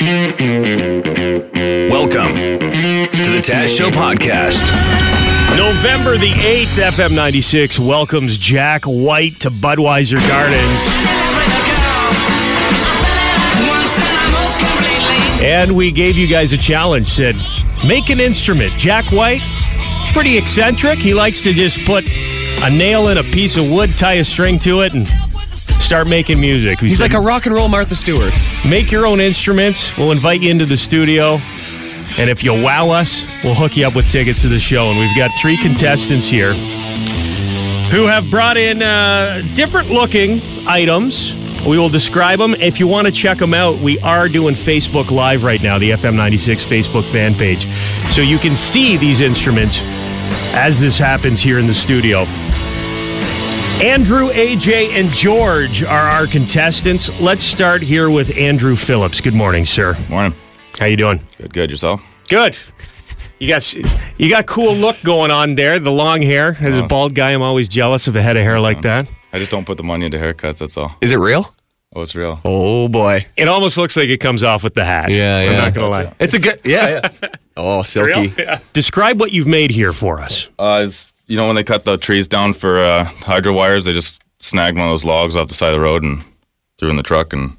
Welcome to the Taz Show podcast. November the 8th, FM 96 welcomes Jack White to Budweiser Gardens. And we gave you guys a challenge, said, make an instrument. Jack White, pretty eccentric. He likes to just put a nail in a piece of wood, tie a string to it, and start making music. We He's said, like a rock and roll Martha Stewart. Make your own instruments. We'll invite you into the studio. And if you wow us, we'll hook you up with tickets to the show. And we've got three contestants here who have brought in uh, different looking items. We will describe them. If you want to check them out, we are doing Facebook Live right now, the FM96 Facebook fan page. So you can see these instruments as this happens here in the studio. Andrew, AJ, and George are our contestants. Let's start here with Andrew Phillips. Good morning, sir. Morning. How you doing? Good, good. Yourself? Good. You got you got cool look going on there. The long hair. As a Oh. bald guy, I'm always jealous of a head of hair like that. I just don't put the money into haircuts, that's all. Is it real? Oh, it's real. Oh boy. It almost looks like it comes off with the hat. Yeah, yeah. I'm yeah. not gonna lie. It's a good. Yeah, yeah. Oh, silky. Describe what you've made here for us. Uh, is, you know, when they cut the trees down for uh, hydro wires, they just snagged one of those logs off the side of the road and threw in the truck and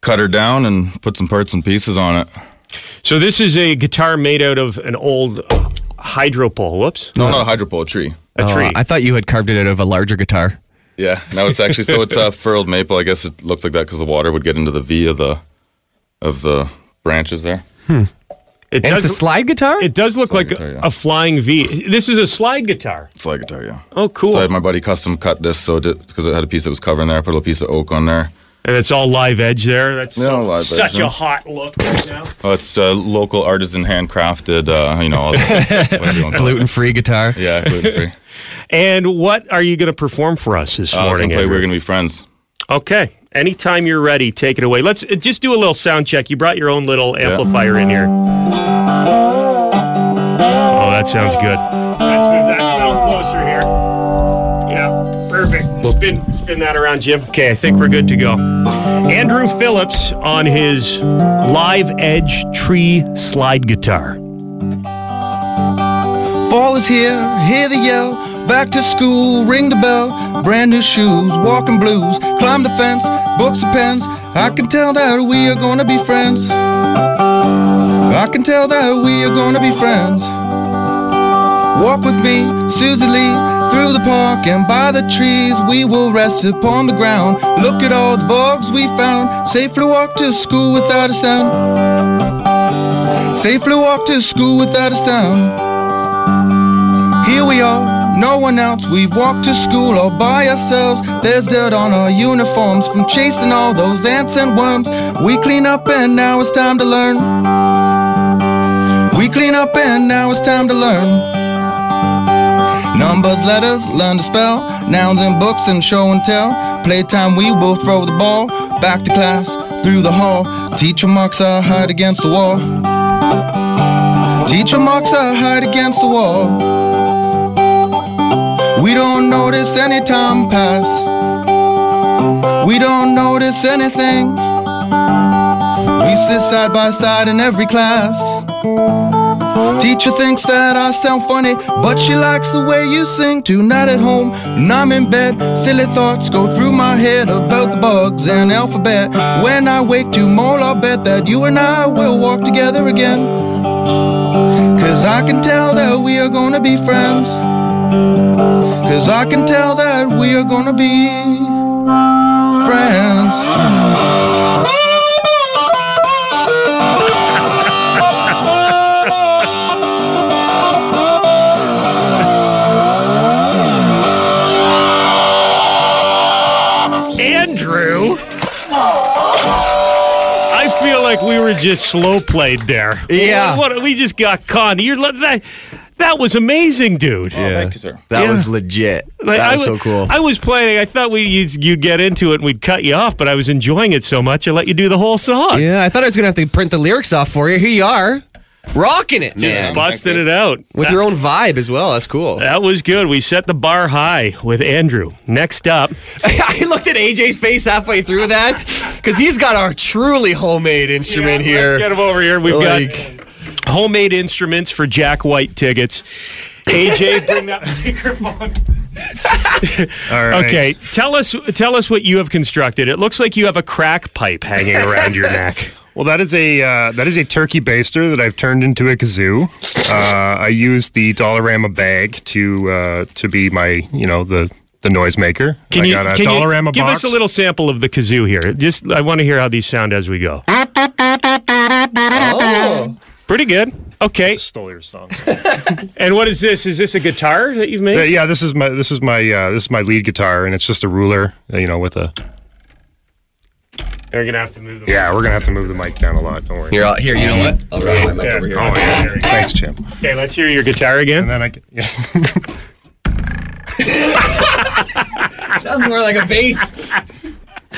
cut her down and put some parts and pieces on it. So this is a guitar made out of an old hydro pole. Whoops, No, not a hydro pole, a tree. a Oh, tree. I thought you had carved it out of a larger guitar. Yeah, no, it's actually so it's a furrowed maple. I guess it looks like that because the water would get into the V of the of the branches there. It And does. it's a slide guitar. it does look like guitar, a, yeah. a flying V. This is a slide guitar. Slide guitar, yeah. Oh, cool. So I had my buddy custom cut this so because it had a piece that was covering there. I put a little piece of oak on there. and it's all live edge there. That's Yeah, so- live edge, such a yeah. hot look right now. Oh, it's uh, local artisan handcrafted. Uh, you know, all the, whatever you want to call it. Gluten free guitar. Yeah, gluten free. And what are you going to perform for us this Uh, morning? gonna play Andrew? We're gonna be friends. Okay. Anytime you're ready, take it away. Let's uh, just do a little sound check. You brought your own little amplifier in here. Oh, that sounds good. Let's move that a little closer here. Yeah, perfect. Spin, spin that around, Jim. Okay, I think we're good to go. Andrew Phillips on his Live Edge Tree slide guitar. Fall is here, hear the yell. Back to school, ring the bell. Brand new shoes, walking blues. Climb the fence, books and pens. I can tell that we are gonna be friends. I can tell that we are gonna be friends. Walk with me, Susie Lee, through the park and by the trees. We will rest upon the ground. Look at all the bugs we found. Safely walk to school without a sound. Safely walk to school without a sound. Here we are, no one else. We've walked to school all by ourselves. There's dirt on our uniforms from chasing all those ants and worms. We clean up and now it's time to learn. We clean up and now it's time to learn. Numbers, letters, learn to spell. Nouns and books and show and tell. Playtime, we will throw the ball. Back to class, through the hall. Teacher marks our height against the wall. Teacher marks our height against the wall. We don't notice any time pass. We don't notice anything. We sit side by side in every class. Teacher thinks that I sound funny, but she likes the way you sing. Tonight at home, and I'm in bed. Silly thoughts go through my head about the bugs and alphabet. When I wake tomorrow, I'll bet that you and I will walk together again. Cause I can tell that we are gonna be friends. Cause I can tell that we are gonna be friends. Andrew! I feel like we were just slow played there. Yeah. What, we just got caught. You're li- that. That was amazing, dude. Oh, thank you, sir. That Yeah. was legit. Like, that I was so cool. I was playing. I thought we you'd, you'd get into it and we'd cut you off, but I was enjoying it so much I let you do the whole song. yeah, I thought I was gonna have to print the lyrics off for you. Here you are. Rocking it, Just man. busting it out. With that, your own vibe as well. That's cool. that was good. We set the bar high with Andrew. Next up, I looked at AJ's face halfway through that because he's got our truly homemade instrument Yeah, here. Get him over here. We've Like- got homemade instruments for Jack White tickets. AJ, bring that microphone. All right. Okay, tell us tell us what you have constructed. It looks like you have a crack pipe hanging around your neck. Well, that is a uh, that is a turkey baster that I've turned into a kazoo. Uh, I use the Dollarama bag to uh, to be my you know the the noisemaker. Can I you, got a can you give box. us a little sample of the kazoo here? Just I want to hear how these sound as we go. Pretty good. Okay. Stole your song. And what is this? Is this a guitar that you've Uh, made? yeah, this is my this is my uh, this is my lead guitar, and it's just a ruler, uh, you know, with a. You're gonna have to move the Yeah, we're gonna have to move the mic down a lot. Don't worry. Here, I'll, here. You know what? I'll run my mic Yeah. over here. Oh yeah. Thanks, Jim. Okay, let's hear your guitar again. And then I can, yeah. Sounds more like a bass. you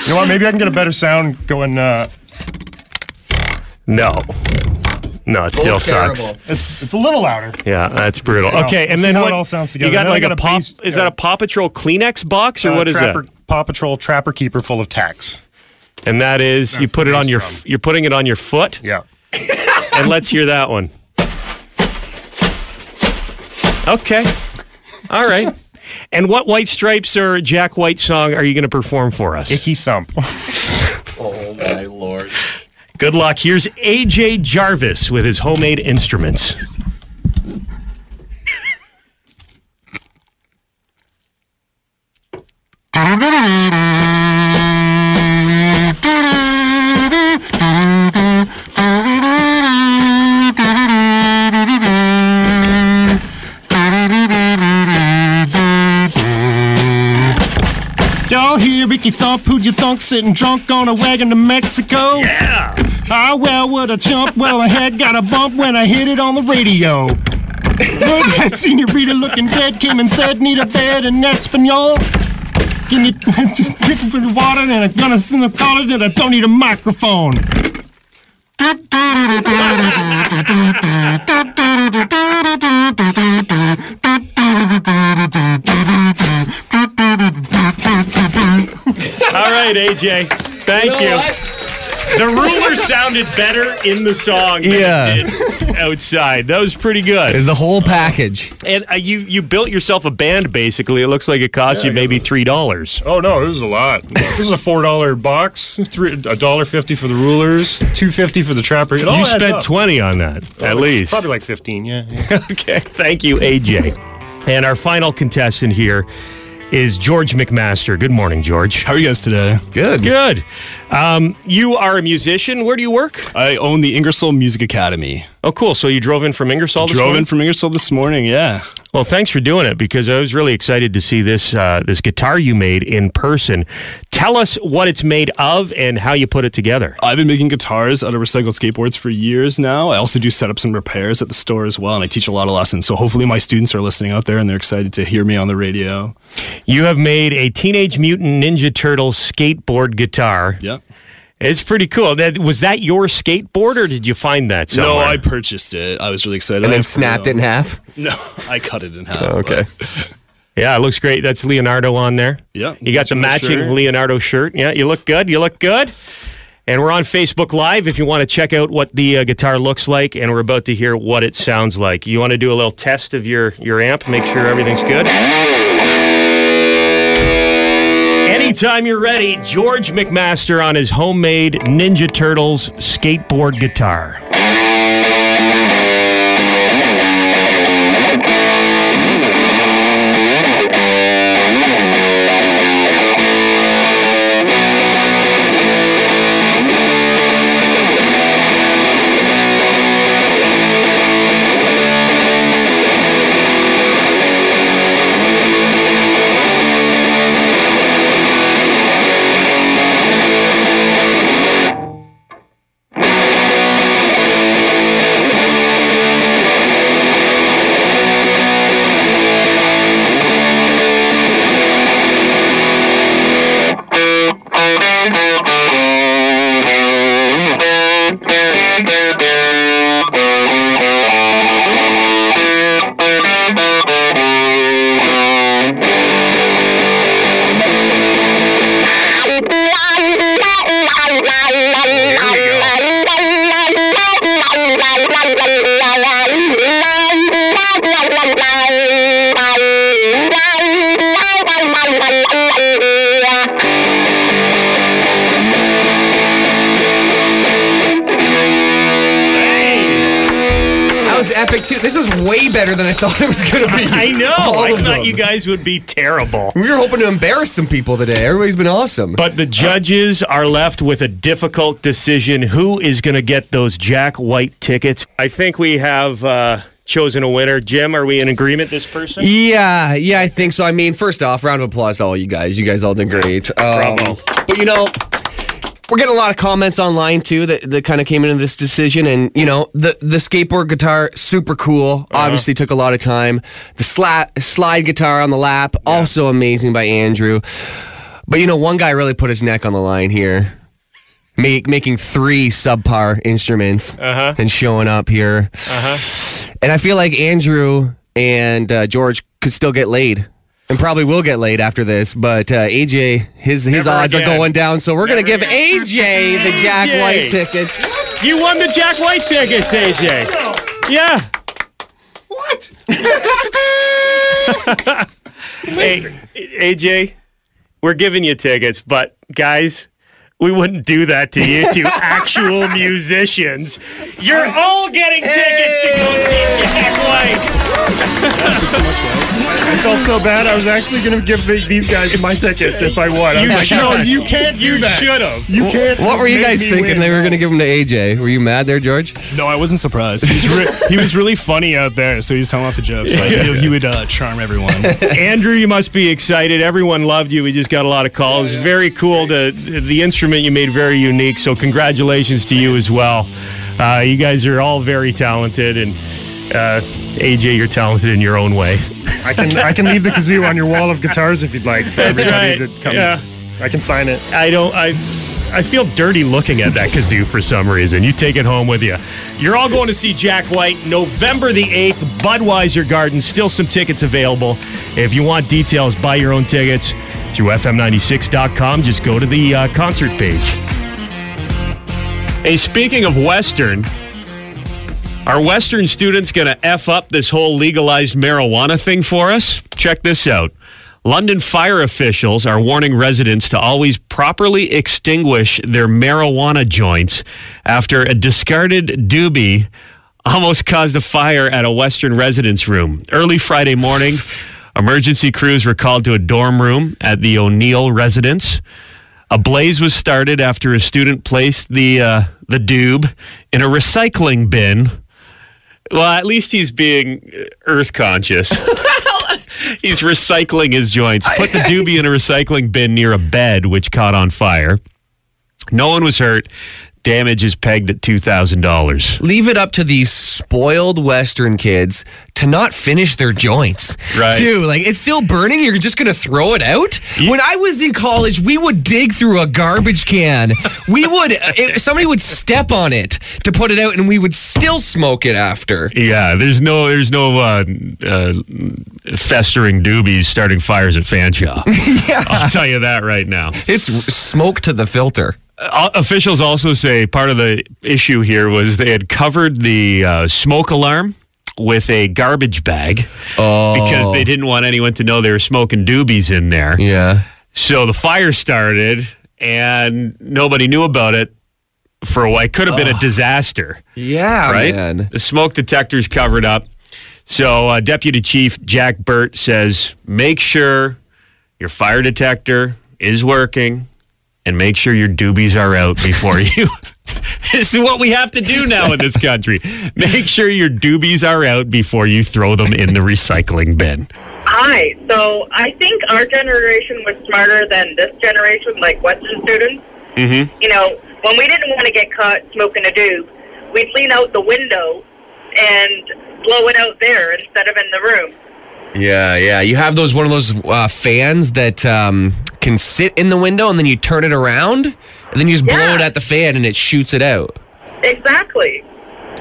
know what? Maybe I can get a better sound going. Uh, No. No, it still sucks. Terrible. it's it's a little louder. Yeah, that's brutal. know. Okay, and See then how what? it all sounds You got Then I like got a a pop. bass- Is yeah. that a Paw Patrol Kleenex box or Uh, what is Trapper, that? Paw Patrol Trapper Keeper full of tacks. And that is you That's put the it on bass your. drum. f- You're putting it on your foot, Yeah. and let's hear that one. Okay. All right. And what White Stripes or Jack White song are you going to perform for us? Icky thump. Oh my lord. Good luck. Here's AJ Jarvis with his homemade instruments. Y'all hear Ricky Thump, who'd you thunk sitting drunk on a wagon to Mexico? Yeah. Ah, well, what a chump. Well, my head got a bump when I hit it on the radio. Look, that senorita looking dead came and said, need a bed in Espanol. Give me just drinking for the water and I'm gonna send the college and I don't need a microphone. All right, AJ. Thank you. The ruler sounded better in the song than Yeah. it did outside. That was pretty good. Is the whole package. And uh, you you built yourself a band basically. It looks like it cost you maybe three dollars. Oh no, this is a lot. This is a four dollar box, three a dollar fifty for the rulers, two fifty for the trapper. It You spent up. twenty on that at least. probably like fifteen. Yeah. yeah. Okay, thank you, AJ. And our final contestant here is George McMaster. Good morning, George. How are you guys today? Good. Good. Um, you are a musician. Where do you work? I own the Ingersoll Music Academy. Oh, cool. So you drove in from Ingersoll. this Drove morning? in from Ingersoll this morning. Yeah. Well, thanks for doing it because I was really excited to see this uh, this guitar you made in person. Tell us what it's made of and how you put it together. I've been making guitars out of recycled skateboards for years now. I also do setups and repairs at the store as well, and I teach a lot of lessons. So hopefully my students are listening out there and they're excited to hear me on the radio. You have made a Teenage Mutant Ninja Turtle skateboard guitar. Yep. It's pretty cool. That was that your skateboard or did you find that somewhere? No, I purchased it. I was really excited. And I then have- snapped it in half. No, I cut it in half. Okay. Yeah, it looks great. That's Leonardo on there. Yeah, You got the matching matching shirt. Leonardo shirt. Yeah, you look good. You look good. And we're on Facebook Live if you want to check out what the uh, guitar looks like, and we're about to hear what it sounds like. You want to do a little test of your, your amp, make sure everything's good? Anytime you're ready, George McMaster on his homemade Ninja Turtles skateboard guitar. Sounds epic too. This is way better than I thought it was going to be. I know. All I thought them. you guys would be terrible. We were hoping to embarrass some people today. Everybody's been awesome. But the judges are left with a difficult decision. Who is going to get those Jack White tickets? I think we have uh, chosen a winner. Jim, are we in agreement? This person? Yeah, yeah, I think so. I mean, first off, round of applause to all you guys. You guys all did great. Um, Bravo. But you know, we're getting a lot of comments online too that, that kind of came into this decision, and you know, the the skateboard guitar super cool. Obviously, took a lot of time. The sla- slide guitar on the lap also amazing by Andrew. But you know, one guy really put his neck on the line here. Make, making three subpar instruments Uh-huh. and showing up here. And I feel like Andrew and uh, George could still get laid. And probably will get laid after this, but uh, AJ, his his Never odds again. are going down. So we're gonna Never give AJ the Jack AJ. White tickets. You won the Jack White tickets, AJ. Yeah. What? Hey, AJ, we're giving you tickets, but guys, we wouldn't do that to you, to actual musicians. You're all getting tickets to go see Jack White. I felt so bad. I was actually going to give the, these guys my tickets if I won. I was You like, no, you can't do You that. should have. You can't. What were you guys thinking win. they were gonna give them to AJ? Were you mad there, George? No, I wasn't surprised. He was, re- he was really funny out there, so he's telling lots of jokes. So I knew he would uh, charm everyone. Andrew, you must be excited. Everyone loved you. We just got a lot of calls. Very cool. To, the instrument you made very unique. So congratulations to you as well. Uh, you guys are all very talented, and uh, AJ, you're talented in your own way. I can I can leave the kazoo on your wall of guitars if you'd like for That's everybody right. that comes. Yeah. I can sign it. I don't. I. I feel dirty looking at that kazoo for some reason. You take it home with you. You're all going to see Jack White November the 8th, Budweiser Garden. Still some tickets available. If you want details, buy your own tickets through FM96.com. Just go to the uh, concert page. Hey, speaking of Western, are Western students going to F up this whole legalized marijuana thing for us? Check this out. London fire officials are warning residents to always properly extinguish their marijuana joints after a discarded doobie almost caused a fire at a Western residence room. Early Friday morning, emergency crews were called to a dorm room at the O'Neill residence. A blaze was started after a student placed the uh, the doob in a recycling bin. Well, at least he's being earth conscious. he's recycling his joints. Put the doobie in a recycling bin near a bed, which caught on fire. No one was hurt. Damage is pegged at two thousand dollars. Leave it up to these spoiled Western kids to not finish their joints. Right. Too. Like it's still burning. You're just gonna throw it out. When I was in college, we would dig through a garbage can. we would. It, somebody would step on it to put it out, and we would still smoke it after. Yeah, there's no there's no uh, uh, festering doobies starting fires at Fanshawe. yeah. I'll tell you that right now. It's smoke to the filter. Uh, officials also say part of the issue here was they had covered the uh, smoke alarm with a garbage bag because they didn't want anyone to know they were smoking doobies in there. Yeah. So the fire started and nobody knew about it for a while. It could have been a disaster Yeah, right? man. The smoke detector's covered up. So uh, Deputy Chief Jack Burt says make sure your fire detector is working and make sure your doobies are out before you. this is what we have to do now in this country. Make sure your doobies are out before you throw them in the recycling bin. Hi. So I think our generation was smarter than this generation, like Western students. Mm-hmm. You know, when we didn't want to get caught smoking a doob, we'd lean out the window and blow it out there instead of in the room. Yeah, yeah. You have those one of those uh, fans that um, can sit in the window, and then you turn it around, and then you just blow it at the fan, and it shoots it out. Exactly.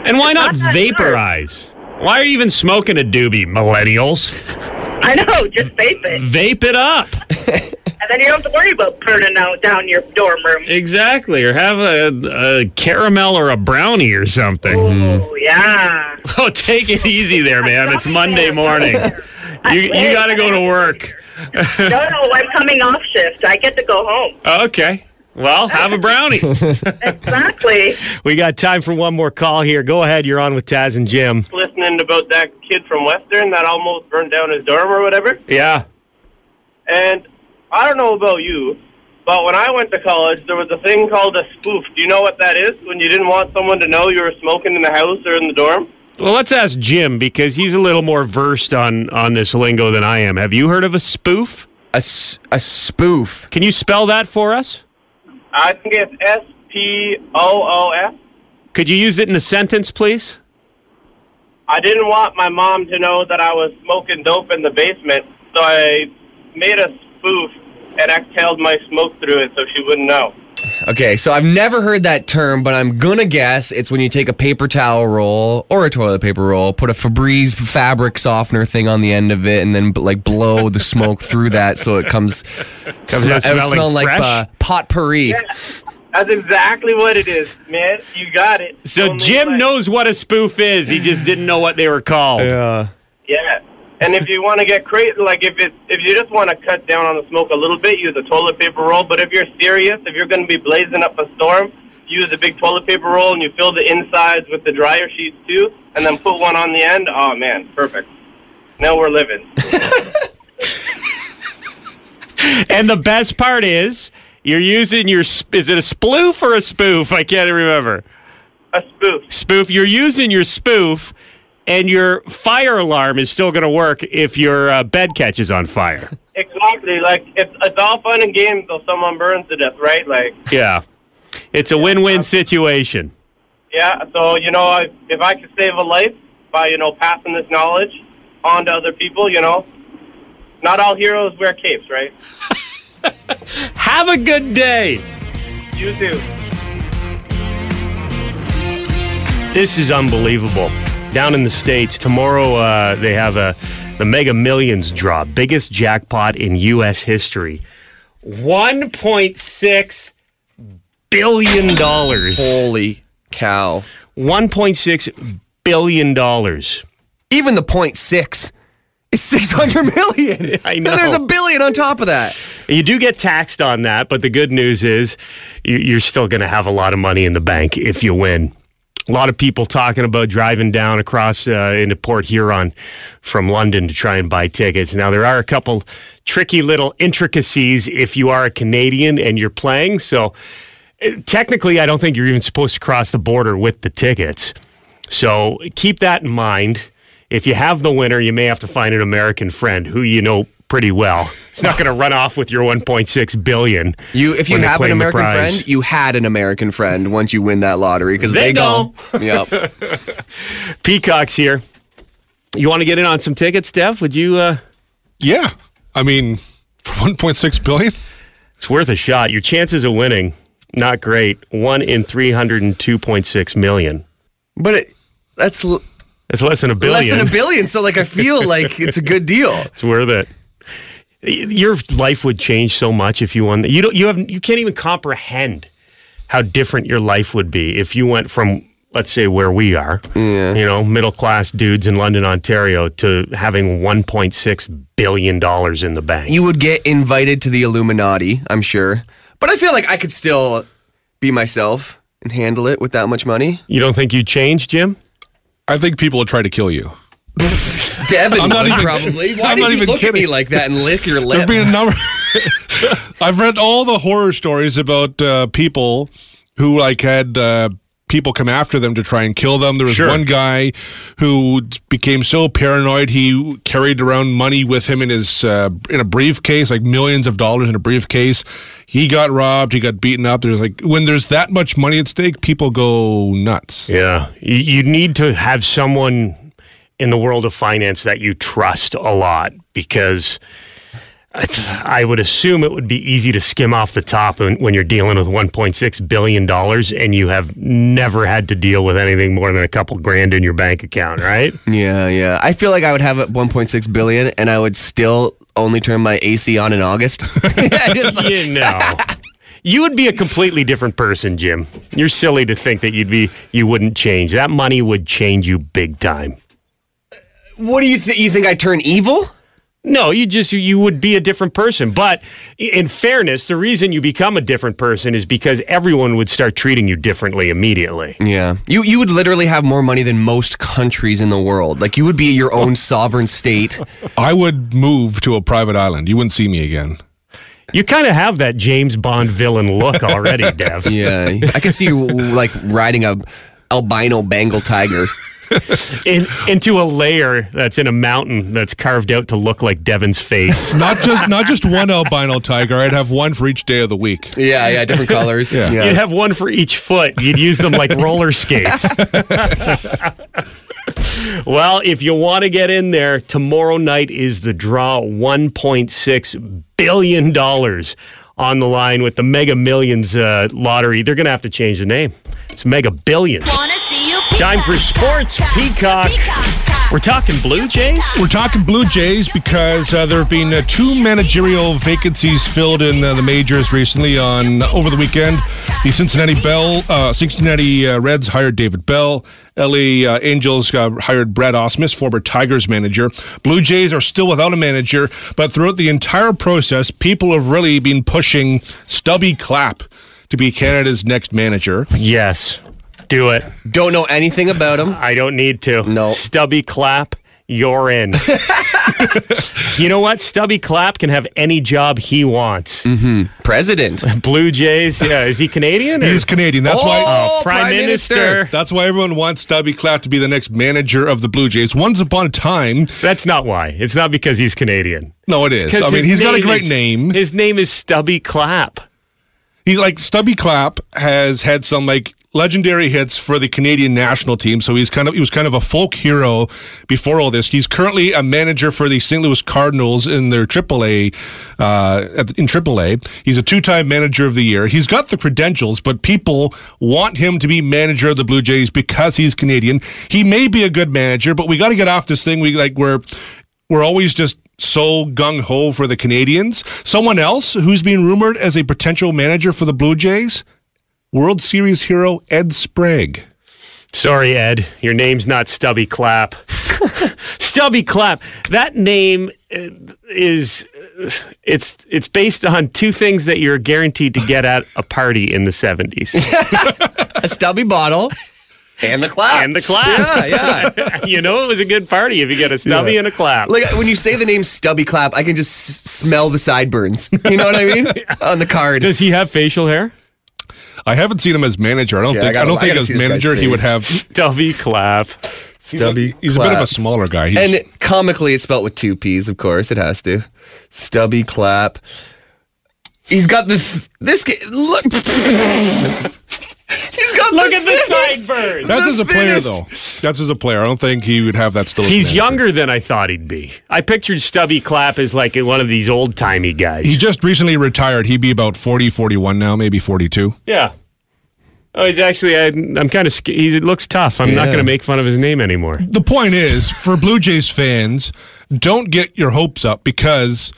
And why not It's not that vaporize? Why are you even smoking a doobie, millennials? I know. Just vape it, Vape it up. and then you don't have to worry about burning out down your dorm room. Exactly, or have a, a caramel or a brownie or something. Oh yeah. Oh, take it easy there, man. It's Monday morning. You you got to go to work. No, no. I'm coming off shift. I get to go home. Okay. Well, have a brownie. Exactly. we got time for one more call here. Go ahead. You're on with Taz and Jim. listening about that kid from Western that almost burned down his dorm or whatever. Yeah. And I don't know about you, but when I went to college, there was a thing called a spoof. Do you know what that is? When you didn't want someone to know you were smoking in the house or in the dorm? Well, let's ask Jim because he's a little more versed on on this lingo than I am. Have you heard of a spoof? A, a spoof. Can you spell that for us? I think it's S P O O F. Could you use it in a sentence, please? I didn't want my mom to know that I was smoking dope in the basement, so I made a spoof and exhaled my smoke through it so she wouldn't know. Okay, so I've never heard that term, but I'm gonna guess it's when you take a paper towel roll or a toilet paper roll, put a Febreze fabric softener thing on the end of it, and then like blow the smoke through that so it comes, sm- out it smelling smell like fresh? uh, potpourri. That's exactly what it is, man. You got it. So Only Jim like- knows what a spoof is. He just didn't know what they were called. Yeah. Yeah. And if you want to get crazy, like if it, if you just want to cut down on the smoke a little bit, use a toilet paper roll. But if you're serious, if you're going to be blazing up a storm, use a big toilet paper roll and you fill the insides with the dryer sheets too, and then put one on the end. Oh man, perfect. Now we're living. And the best part is you're using your sp- is it a sploof or a spoof? I can't remember. A spoof. Spoof. You're using your spoof, and your fire alarm is still going to work if your uh, bed catches on fire. Exactly. Like it's it's all fun and games until someone burns to death, right? Like Yeah, it's a win-win situation. yeah. So you know, if, if I could save a life by you know passing this knowledge on to other people, you know, not all heroes wear capes, right? Have a good day. You too. This is unbelievable. Down in the states tomorrow, uh, they have a the Mega Millions draw, biggest jackpot in U.S. history, one point six billion dollars. Holy cow. One point six billion dollars. Even the point six is 600 million. I And there's a billion on top of that. You do get taxed on that, but the good news is you're still going to have a lot of money in the bank if you win. A lot of people talking about driving down across uh, into Port Huron from London to try and buy tickets. Now, there are a couple tricky little intricacies if you are a Canadian and you're playing. So, uh, technically, I don't think you're even supposed to cross the border with the tickets. So, keep that in mind. If you have the winner, you may have to find an American friend who you know pretty well. It's not going to run off with your 1.6 billion. You, if you have an American friend, you had an American friend once you win that lottery because They they, go. Yep. Peacock's here. You want to get in on some tickets, Steph? Would you? Uh, Yeah. I mean, for 1.6 billion? it's worth a shot. Your chances of winning, not great. One in 302.6 million. But it, that's l- It's less than a billion. less than a billion. So like I feel like it's a good deal. It's worth it. Your life would change so much if you won. You don't. You have. You can't even comprehend how different your life would be if you went from, let's say, where we are, you know, middle class dudes in London, Ontario, to having 1.6 billion dollars in the bank. You would get invited to the Illuminati, I'm sure. But I feel like I could still be myself and handle it with that much money. You don't think you'd change, Jim? I think people would try to kill you. Devin I'm not would even- probably. Why I'm did not you even look at me kidding. like that and lick your lips? There've been a number. I've read all the horror stories about uh, people who like had uh, people come after them to try and kill them. There was Sure. one guy who became so paranoid he carried around money with him in his uh, in a briefcase, like millions of dollars in a briefcase. He got robbed. He got beaten up. There's like when there's that much money at stake, people go nuts. Yeah. You, you need to have someone in the world of finance that you trust a lot because I- I would assume it would be easy to skim off the top when, when you're dealing with $1.6 billion and you have never had to deal with anything more than a couple grand in your bank account, right? Yeah, yeah. I feel like I would have it 1.6 billion, and I would still only turn my AC on in August. Like- you know. You would be a completely different person, Jim. You're silly to think that you'd be you wouldn't change. That money would change you big time. What do you think? You think I turn evil? No, you just you would be a different person. But in fairness, the reason you become a different person is because everyone would start treating you differently immediately. Yeah. You you would literally have more money than most countries in the world. Like you would be your own sovereign state. I would move to a private island. You wouldn't see me again. You kind of have that James Bond villain look already, Dev. Yeah. I can see you like riding a albino Bengal tiger. In, into a layer that's in a mountain that's carved out to look like Devin's face. Not just not just one albino tiger. I'd have one for each day of the week. Yeah, yeah, different colors. Yeah. You'd have one for each foot. You'd use them like roller skates. well, if you want to get in there, tomorrow night is the draw $1.6 billion on the line with the Mega Millions uh, lottery. They're going to have to change the name. It's Mega Billions. Wanna see you Time for sports, Peacock. We're talking Blue Jays? We're talking Blue Jays because uh, there have been uh, two managerial vacancies filled in uh, the majors recently. On over the weekend, the Cincinnati Bell, uh, Cincinnati uh, Reds hired David Bell. LA uh, Angels uh, hired Brad Ausmus, former Tigers manager. Blue Jays are still without a manager, but throughout the entire process, people have really been pushing Stubby Clapp to be Canada's next manager. Yes. Do it. Don't know anything about him. I don't need to. No. Stubby Clapp, you're in. you know what? Stubby Clapp can have any job he wants. Mm-hmm. President. Blue Jays, yeah. Is he Canadian? or- He's Canadian. That's why. Oh, oh Prime, Prime Minister. Minister. That's why everyone wants Stubby Clapp to be the next manager of the Blue Jays. Once upon a time, That's not why. It's not because he's Canadian. no, it is. 'Cause I mean, he's got a great is- name. His name is Stubby Clapp. He's like Stubby Clapp has had some like legendary hits for the Canadian national team. So he's kind of he was kind of a folk hero before all this. He's currently a manager for the St. Louis Cardinals in their AAA uh, in AAA. He's a two-time manager of the year. He's got the credentials, but people want him to be manager of the Blue Jays because he's Canadian. He may be a good manager, but we got to get off this thing. We like we're we're always just so gung ho for the Canadians. Someone else who's being rumored as a potential manager for the Blue Jays, World Series hero Ed Sprague. Sorry, Ed. Your name's not Stubby Clapp. Stubby Clapp. That name uh, is uh, it's it's based on two things that you're guaranteed to get at a party in the 70s. A stubby bottle and the clap. And the clap. Yeah, yeah. you know it was a good party if you get a stubby and a clap. Like when you say the name Stubby Clapp, I can just s- smell the sideburns. You know what I mean? On the card. Does he have facial hair? I haven't seen him as manager. I don't Yeah, think I I, gotta- don't I think as see this guy's manager he would have. Stubby Clapp. Stubby. He's a bit of a smaller guy. He's, And comically, it's spelled with two P's, of course. It has to. Stubby Clapp. He's got this. This. Look. He's got Look the at the thinnest- sideburns. that's the as a player though. That's as a player. I don't think he would have that still. He's younger than I thought he'd be. I pictured Stubby Clapp as like one of these old timey guys. He just recently retired. He'd be about 40, 41 now, maybe 42. Yeah. Oh, he's actually. I, I'm kind of. He looks tough. I'm not going to make fun of his name anymore. The point is, for Blue Jays fans, don't get your hopes up because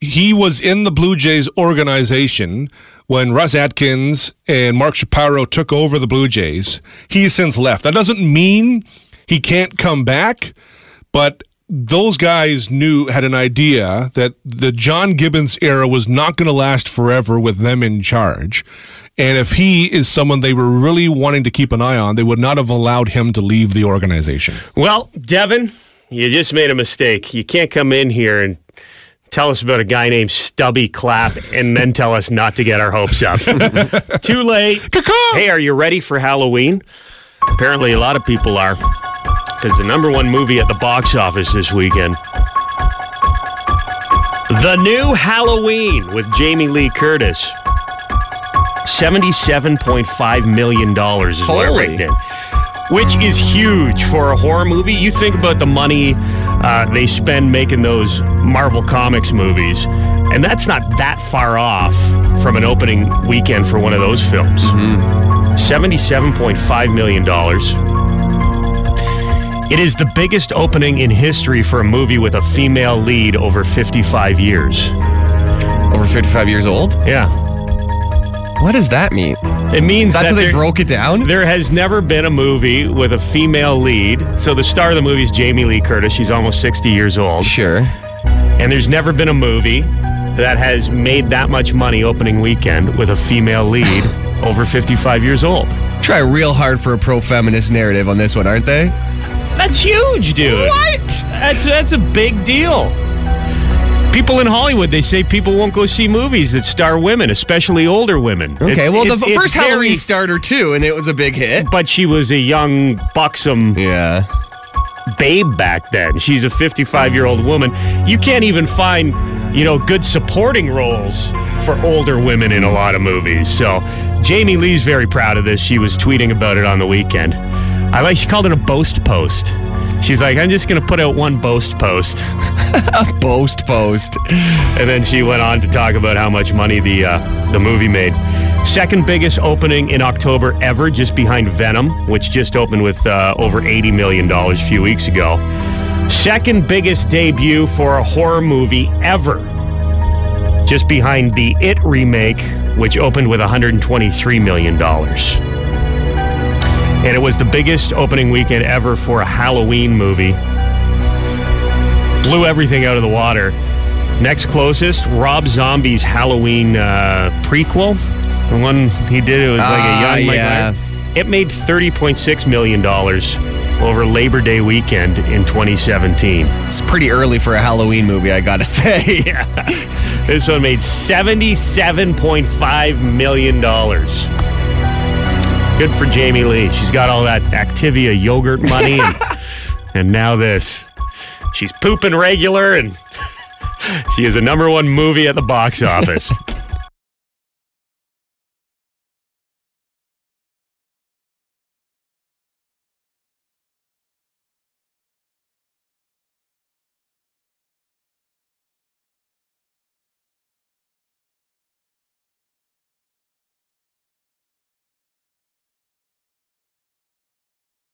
he was in the Blue Jays organization when Ross Atkins and Mark Shapiro took over the Blue Jays. He's since left. That doesn't mean he can't come back, but those guys knew had an idea that the John Gibbons era was not going to last forever with them in charge. And if he is someone they were really wanting to keep an eye on, they would not have allowed him to leave the organization. Well, Devin, you just made a mistake. You can't come in here and tell us about a guy named Stubby Clapp and then tell us not to get our hopes up. Too late. Hey, are you ready for Halloween? Apparently, a lot of people are. Because the number one movie at the box office this weekend. The new Halloween with Jamie Lee Curtis. $77.5 million is what it Holy. raked in which is huge for a horror movie. You think about the money uh, they spend making those Marvel Comics movies, and that's not that far off from an opening weekend for one of those films. $77.5 million. It is the biggest opening in history for a movie with a female lead over 55 years. Over 55 years old? Yeah. What does that mean? It means That's that how they there- broke it down? There has never been a movie with a female lead. So the star of the movie is Jamie Lee Curtis. She's almost 60 years old. Sure. And there's never been a movie that has made that much money opening weekend with a female lead over 55 years old. Try real hard for a pro feminist narrative on this one, aren't they? That's huge, dude. What? That's that's a big deal. People in Hollywood, they say people won't go see movies that star women, especially older women. Okay, It's- well, it's- the it's first very- Halloween starter too, and it was a big hit. but she was a young, buxom Yeah. babe back then. She's a 55 year old woman. You can't even find, you know, good supporting roles for older women in a lot of movies. So Jamie Lee's very proud of this. She was tweeting about it on the weekend. I like, she called it a boast post. She's like, I'm just going to put out one boast post. a Boast post. And then she went on to talk about how much money the uh, the movie made. Second biggest opening in October ever, just behind Venom, which just opened with uh, over $80 million a few weeks ago. Second biggest debut for a horror movie ever, just behind the It remake, which opened with $123 million. And it was the biggest opening weekend ever for a Halloween movie blew everything out of the water. Next closest, Rob Zombie's Halloween uh, prequel. The one he did, it was like Ah, a young Mike yeah. It made $30.6 million over Labor Day weekend in 2017. It's pretty early for a Halloween movie, I gotta say. Yeah. This one made $77.5 million. Good for Jamie Lee. She's got all that Activia yogurt money and, and now this. She's pooping regular and she is a number one movie at the box office.